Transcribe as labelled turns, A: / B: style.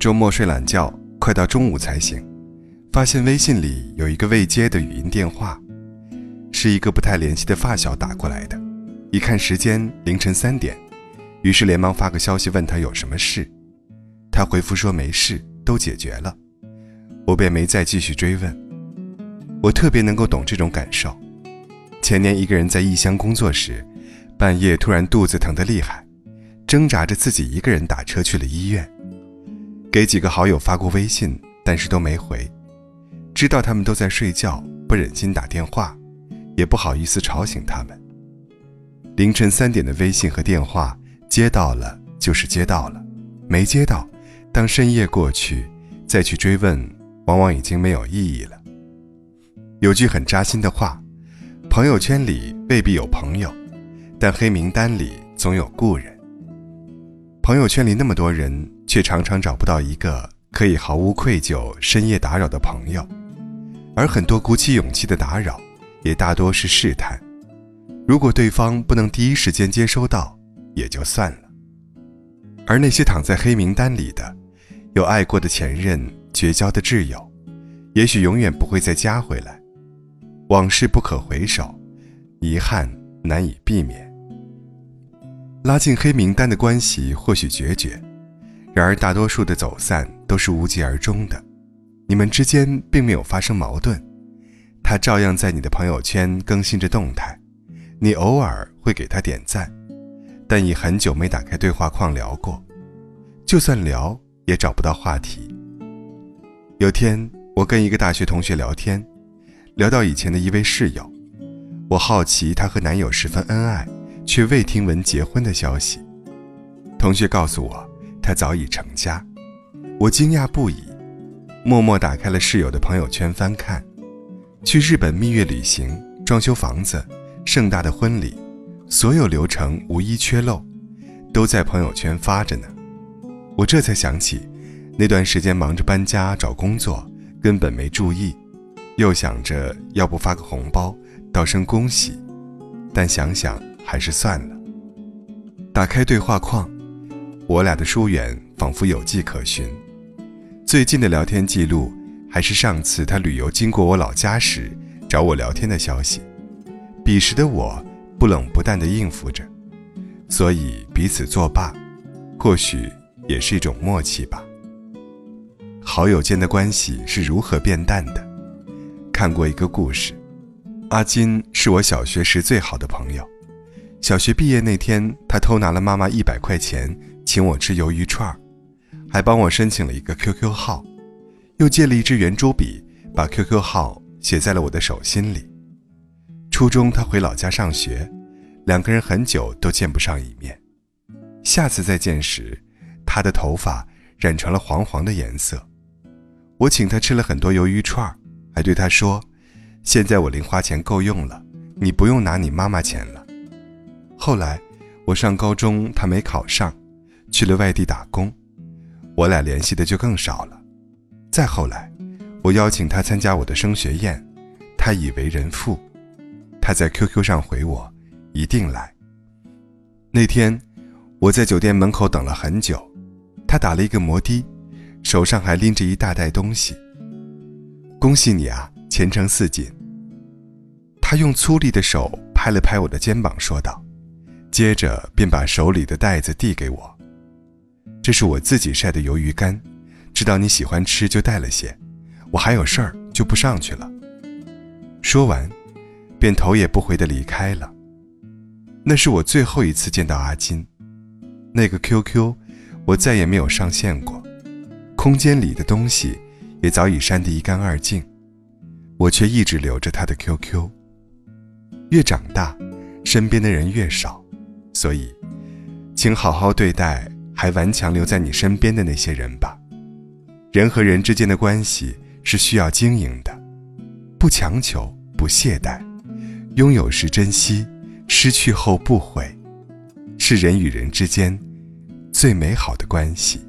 A: 周末睡懒觉，快到中午才醒，发现微信里有一个未接的语音电话，是一个不太联系的发小打过来的。一看时间凌晨三点，于是连忙发个消息问他有什么事，他回复说没事，都解决了。我便没再继续追问。我特别能够懂这种感受。前年一个人在异乡工作时，半夜突然肚子疼得厉害，挣扎着自己一个人打车去了医院。给几个好友发过微信，但是都没回。知道他们都在睡觉，不忍心打电话，也不好意思吵醒他们。凌晨三点的微信和电话接到了就是接到了，没接到，当深夜过去，再去追问，往往已经没有意义了。有句很扎心的话：朋友圈里未必有朋友，但黑名单里总有故人。朋友圈里那么多人。却常常找不到一个可以毫无愧疚深夜打扰的朋友，而很多鼓起勇气的打扰，也大多是试探。如果对方不能第一时间接收到，也就算了。而那些躺在黑名单里的，有爱过的前任、绝交的挚友，也许永远不会再加回来。往事不可回首，遗憾难以避免。拉进黑名单的关系或许决绝。然而，大多数的走散都是无疾而终的。你们之间并没有发生矛盾，他照样在你的朋友圈更新着动态，你偶尔会给他点赞，但已很久没打开对话框聊过。就算聊，也找不到话题。有天，我跟一个大学同学聊天，聊到以前的一位室友，我好奇她和男友十分恩爱，却未听闻结婚的消息。同学告诉我。他早已成家，我惊讶不已，默默打开了室友的朋友圈翻看，去日本蜜月旅行、装修房子、盛大的婚礼，所有流程无一缺漏，都在朋友圈发着呢。我这才想起，那段时间忙着搬家找工作，根本没注意，又想着要不发个红包道声恭喜，但想想还是算了。打开对话框。我俩的疏远仿佛有迹可循，最近的聊天记录还是上次他旅游经过我老家时找我聊天的消息。彼时的我不冷不淡地应付着，所以彼此作罢，或许也是一种默契吧。好友间的关系是如何变淡的？看过一个故事，阿金是我小学时最好的朋友。小学毕业那天，他偷拿了妈妈一百块钱。请我吃鱿鱼串儿，还帮我申请了一个 QQ 号，又借了一支圆珠笔，把 QQ 号写在了我的手心里。初中他回老家上学，两个人很久都见不上一面。下次再见时，他的头发染成了黄黄的颜色。我请他吃了很多鱿鱼串儿，还对他说：“现在我零花钱够用了，你不用拿你妈妈钱了。”后来我上高中，他没考上。去了外地打工，我俩联系的就更少了。再后来，我邀请他参加我的升学宴，他已为人父。他在 QQ 上回我，一定来。那天，我在酒店门口等了很久，他打了一个摩的，手上还拎着一大袋东西。恭喜你啊，前程似锦。他用粗粝的手拍了拍我的肩膀，说道，接着便把手里的袋子递给我。这是我自己晒的鱿鱼干，知道你喜欢吃，就带了些。我还有事儿，就不上去了。说完，便头也不回地离开了。那是我最后一次见到阿金，那个 QQ，我再也没有上线过，空间里的东西也早已删得一干二净，我却一直留着他的 QQ。越长大，身边的人越少，所以，请好好对待。还顽强留在你身边的那些人吧。人和人之间的关系是需要经营的，不强求，不懈怠，拥有时珍惜，失去后不悔，是人与人之间最美好的关系。